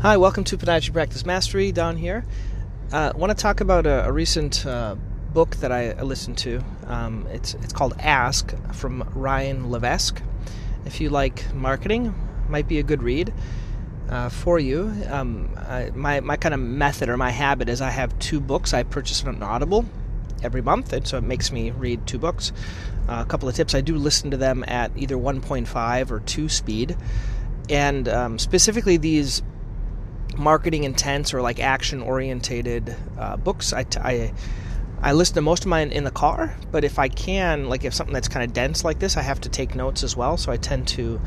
Hi, welcome to Podiatry Practice Mastery. down here. I uh, want to talk about a, a recent uh, book that I, listened to. Um, it's it's called Ask from Ryan Levesque. If you like marketing, might be a good read uh, for you. Um, I, my my kind of method or my habit is I have two books I purchase on Audible every month, and so it makes me read two books. Uh, a couple of tips: I do listen to them at either 1.5 or 2 speed, and um, specifically these marketing intense or like action orientated uh, books. I, t- I I listen to most of mine in the car, but if I can, like if something that's kind of dense like this, I have to take notes as well. So I tend to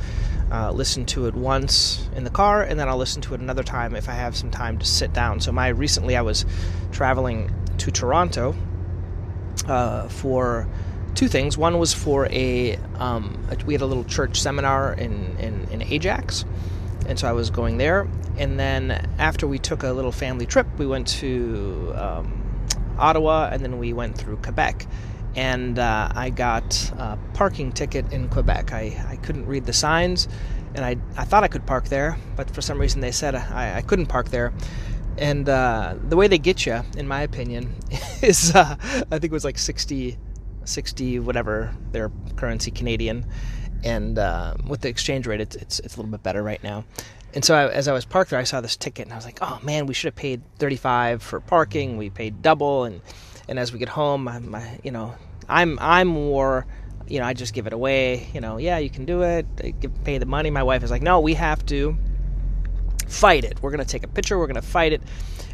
uh, listen to it once in the car, and then I'll listen to it another time if I have some time to sit down. So my recently I was traveling to Toronto uh, for two things. One was for a um, we had a little church seminar in, in, in Ajax, and so I was going there. And then after we took a little family trip, we went to um, Ottawa, and then we went through Quebec. And uh, I got a parking ticket in Quebec. I, I couldn't read the signs, and I, I thought I could park there, but for some reason they said I, I couldn't park there. And uh, the way they get you, in my opinion, is uh, I think it was like 60, 60 whatever their currency Canadian, and uh, with the exchange rate, it's, it's, it's a little bit better right now. And so I, as I was parked there, I saw this ticket, and I was like, "Oh man, we should have paid 35 for parking. We paid double." And and as we get home, I'm, I, you know, I'm I'm more, you know, I just give it away. You know, yeah, you can do it. Give, pay the money. My wife is like, "No, we have to fight it. We're gonna take a picture. We're gonna fight it."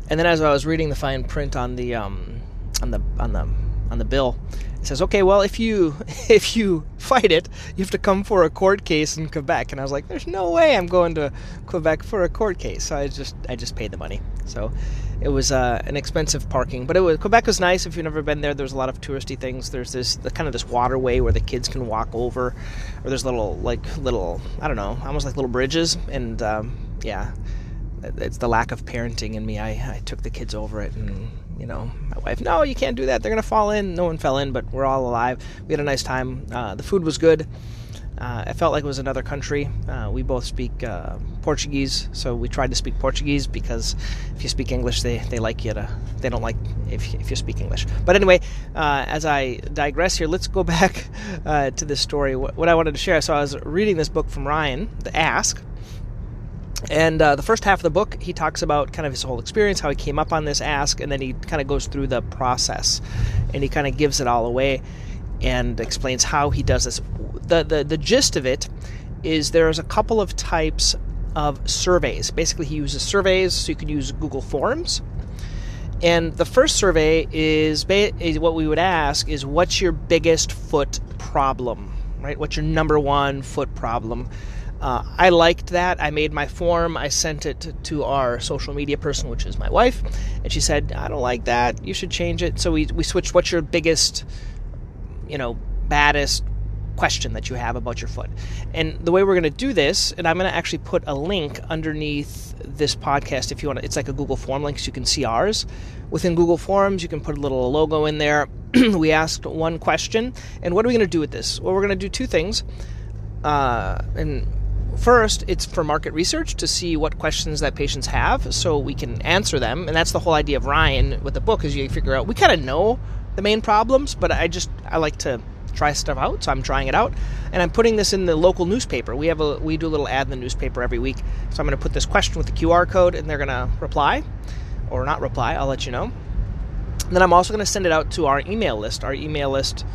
And then as I was reading the fine print on the um, on the on the on the bill, It says, okay, well, if you if you fight it, you have to come for a court case in Quebec. And I was like, there's no way I'm going to Quebec for a court case. So I just I just paid the money. So it was uh, an expensive parking, but it was Quebec was nice. If you've never been there, there's a lot of touristy things. There's this the, kind of this waterway where the kids can walk over, or there's little like little I don't know, almost like little bridges. And um, yeah, it's the lack of parenting in me. I, I took the kids over it and you know, my wife, no, you can't do that. They're going to fall in. No one fell in, but we're all alive. We had a nice time. Uh, the food was good. Uh, I felt like it was another country. Uh, we both speak uh, Portuguese, so we tried to speak Portuguese because if you speak English, they, they like you to. They don't like if, if you speak English. But anyway, uh, as I digress here, let's go back uh, to this story. What, what I wanted to share. So I was reading this book from Ryan, The Ask, and uh, the first half of the book, he talks about kind of his whole experience, how he came up on this ask, and then he kind of goes through the process, and he kind of gives it all away, and explains how he does this. the the The gist of it is there's a couple of types of surveys. Basically, he uses surveys, so you can use Google Forms. And the first survey is, ba- is what we would ask is what's your biggest foot problem, right? What's your number one foot problem? Uh, I liked that. I made my form. I sent it to our social media person, which is my wife, and she said, "I don't like that. You should change it." So we we switched. What's your biggest, you know, baddest question that you have about your foot? And the way we're going to do this, and I'm going to actually put a link underneath this podcast if you want. to. It's like a Google Form link, so you can see ours. Within Google Forms, you can put a little logo in there. we asked one question, and what are we going to do with this? Well, we're going to do two things. Uh, and First, it's for market research to see what questions that patients have so we can answer them. And that's the whole idea of Ryan with the book is you figure out we kind of know the main problems, but I just I like to try stuff out, so I'm trying it out. And I'm putting this in the local newspaper. We have a we do a little ad in the newspaper every week. So I'm going to put this question with the QR code and they're going to reply or not reply, I'll let you know. And then I'm also going to send it out to our email list. Our email list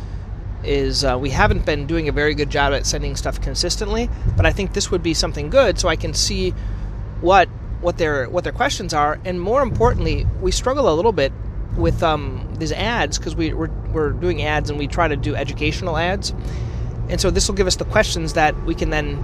is uh, we haven't been doing a very good job at sending stuff consistently, but I think this would be something good so I can see what what their what their questions are, and more importantly, we struggle a little bit with um, these ads because we, we're, we're doing ads and we try to do educational ads, and so this will give us the questions that we can then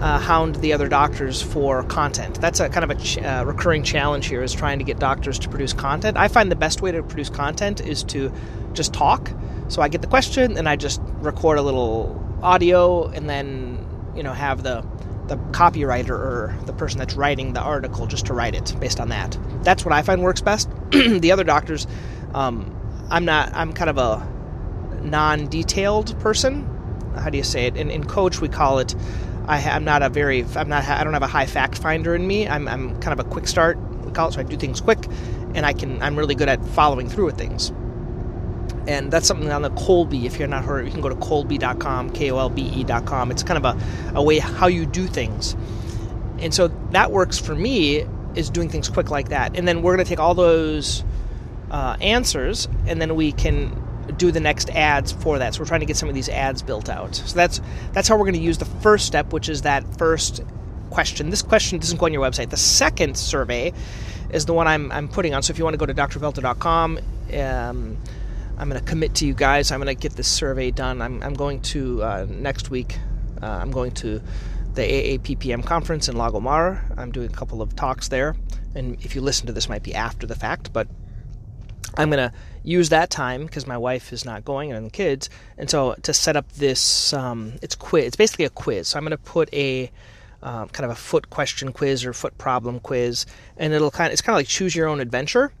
uh, hound the other doctors for content. That's a kind of a ch- uh, recurring challenge here is trying to get doctors to produce content. I find the best way to produce content is to just talk so I get the question and I just record a little audio and then, you know, have the the copywriter or the person that's writing the article just to write it based on that. That's what I find works best. the other doctors, um, I'm not. I'm kind of a non-detailed person. How do you say it? In, in coach, we call it I, am not a very, I'm not, I don't have a high fact finder in me. I'm, I'm kind of a quick start, we call it, so I do things quick, and I can, I'm really good at following through with things. And that's something on the Kolbe. If you're not heard, you can go to kolbe.com, K-O-L-B-E.com. It's kind of a, a way how you do things. And so that works for me is doing things quick like that. And then we're going to take all those uh, answers, and then we can do the next ads for that. So we're trying to get some of these ads built out. So that's that's how we're going to use the first step, which is that first question. This question doesn't go on your website. The second survey is the one I'm, I'm putting on. So if you want to go to drpelto.com, um, I'm going to commit to you guys. I'm going to get this survey done. I'm, I'm going to uh, next week. Uh, I'm going to the AAPPM conference in Lago Mar. I'm doing a couple of talks there, and if you listen to this, might be after the fact, but I'm going to use that time because my wife is not going and the kids, and so to set up this, um, it's quiz. It's basically a quiz. So I'm going to put a um, kind of a foot question quiz or foot problem quiz, and it'll kind of it's kind of like choose your own adventure.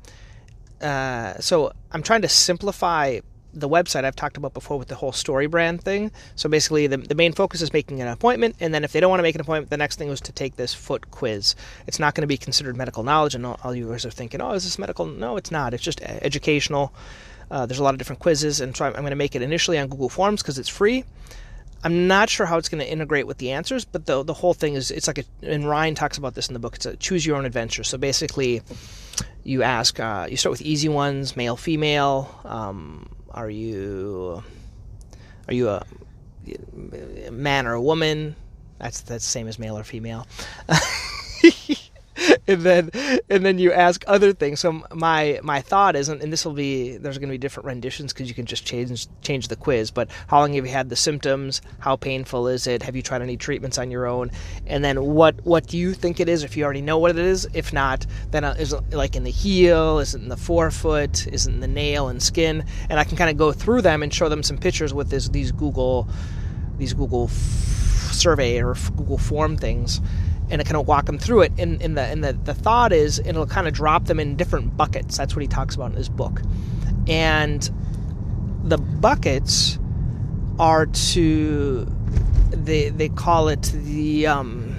Uh, so I'm trying to simplify the website I've talked about before with the whole story brand thing. So basically, the, the main focus is making an appointment, and then if they don't want to make an appointment, the next thing was to take this foot quiz. It's not going to be considered medical knowledge, and all, all you guys are thinking, oh, is this medical? No, it's not. It's just educational. Uh, there's a lot of different quizzes, and so I'm, I'm going to make it initially on Google Forms because it's free. I'm not sure how it's going to integrate with the answers, but the the whole thing is it's like a, and Ryan talks about this in the book. It's a choose your own adventure. So basically, you ask uh, you start with easy ones, male, female. Um, are you are you a man or a woman? That's that's same as male or female. and then and then you ask other things. So my my thought isn't, and this will be there's going to be different renditions because you can just change change the quiz. But how long have you had the symptoms? How painful is it? Have you tried any treatments on your own? And then what what do you think it is? If you already know what it is, if not, then uh, is it like in the heel? Is it in the forefoot? Is it in the nail and skin? And I can kind of go through them and show them some pictures with this these Google these Google survey or Google form things and to kind of walk them through it. And, and the and the, the thought is it'll kind of drop them in different buckets. That's what he talks about in his book. And the buckets are to they they call it the um,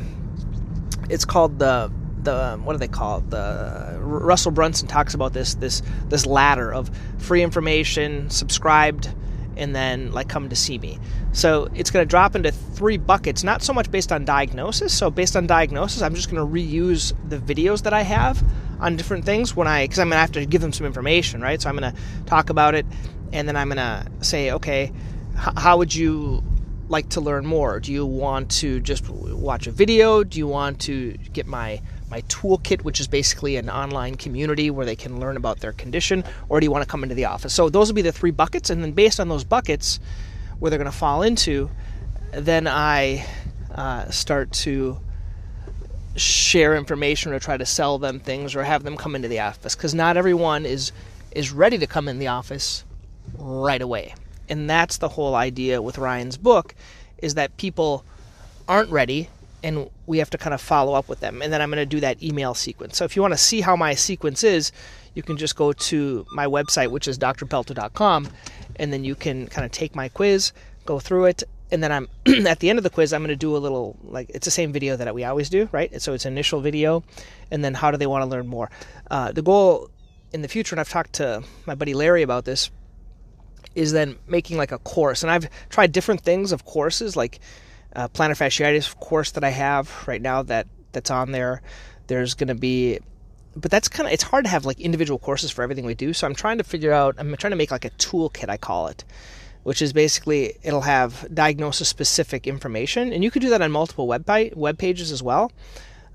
it's called the the what do they call it? The Russell Brunson talks about this this this ladder of free information, subscribed, and then like come to see me. So it's going to drop into three buckets, not so much based on diagnosis. So based on diagnosis, I'm just going to reuse the videos that I have on different things when I because I'm going to have to give them some information, right? So I'm going to talk about it, and then I'm going to say, okay, h- how would you like to learn more? Do you want to just watch a video? Do you want to get my my toolkit, which is basically an online community where they can learn about their condition, or do you want to come into the office? So those will be the three buckets, and then based on those buckets, where they're going to fall into, then I uh, start to share information or try to sell them things or have them come into the office because not everyone is is ready to come in the office right away. And that's the whole idea with Ryan's book is that people aren't ready and we have to kind of follow up with them. And then I'm going to do that email sequence. So if you want to see how my sequence is, you can just go to my website, which is drpelto.com, and then you can kind of take my quiz, go through it, and then I'm at the end of the quiz, I'm going to do a little like it's the same video that we always do, right? So it's initial video, and then how do they want to learn more? Uh, the goal in the future, and I've talked to my buddy Larry about this, is then making like a course, and I've tried different things of courses like uh, plantar fasciitis course that I have right now that that's on there. There's going to be, but that's kind of it's hard to have like individual courses for everything we do. So I'm trying to figure out. I'm trying to make like a toolkit. I call it, which is basically it'll have diagnosis specific information, and you could do that on multiple web web pages as well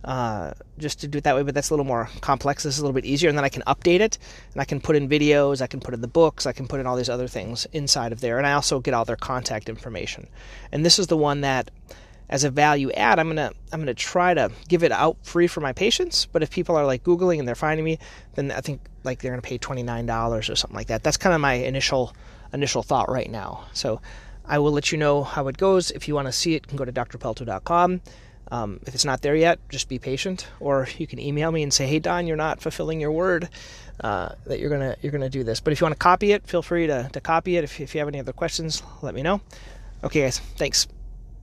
uh, just to do it that way, but that's a little more complex. This is a little bit easier, and then I can update it, and I can put in videos, I can put in the books, I can put in all these other things inside of there, and I also get all their contact information. And this is the one that, as a value add, I'm gonna I'm gonna try to give it out free for my patients. But if people are like googling and they're finding me, then I think like they're gonna pay twenty nine dollars or something like that. That's kind of my initial initial thought right now. So I will let you know how it goes. If you want to see it, you can go to drpelto.com. Um, if it's not there yet, just be patient, or you can email me and say, "Hey Don, you're not fulfilling your word uh, that you're gonna you're gonna do this." But if you want to copy it, feel free to to copy it. If if you have any other questions, let me know. Okay, guys, thanks.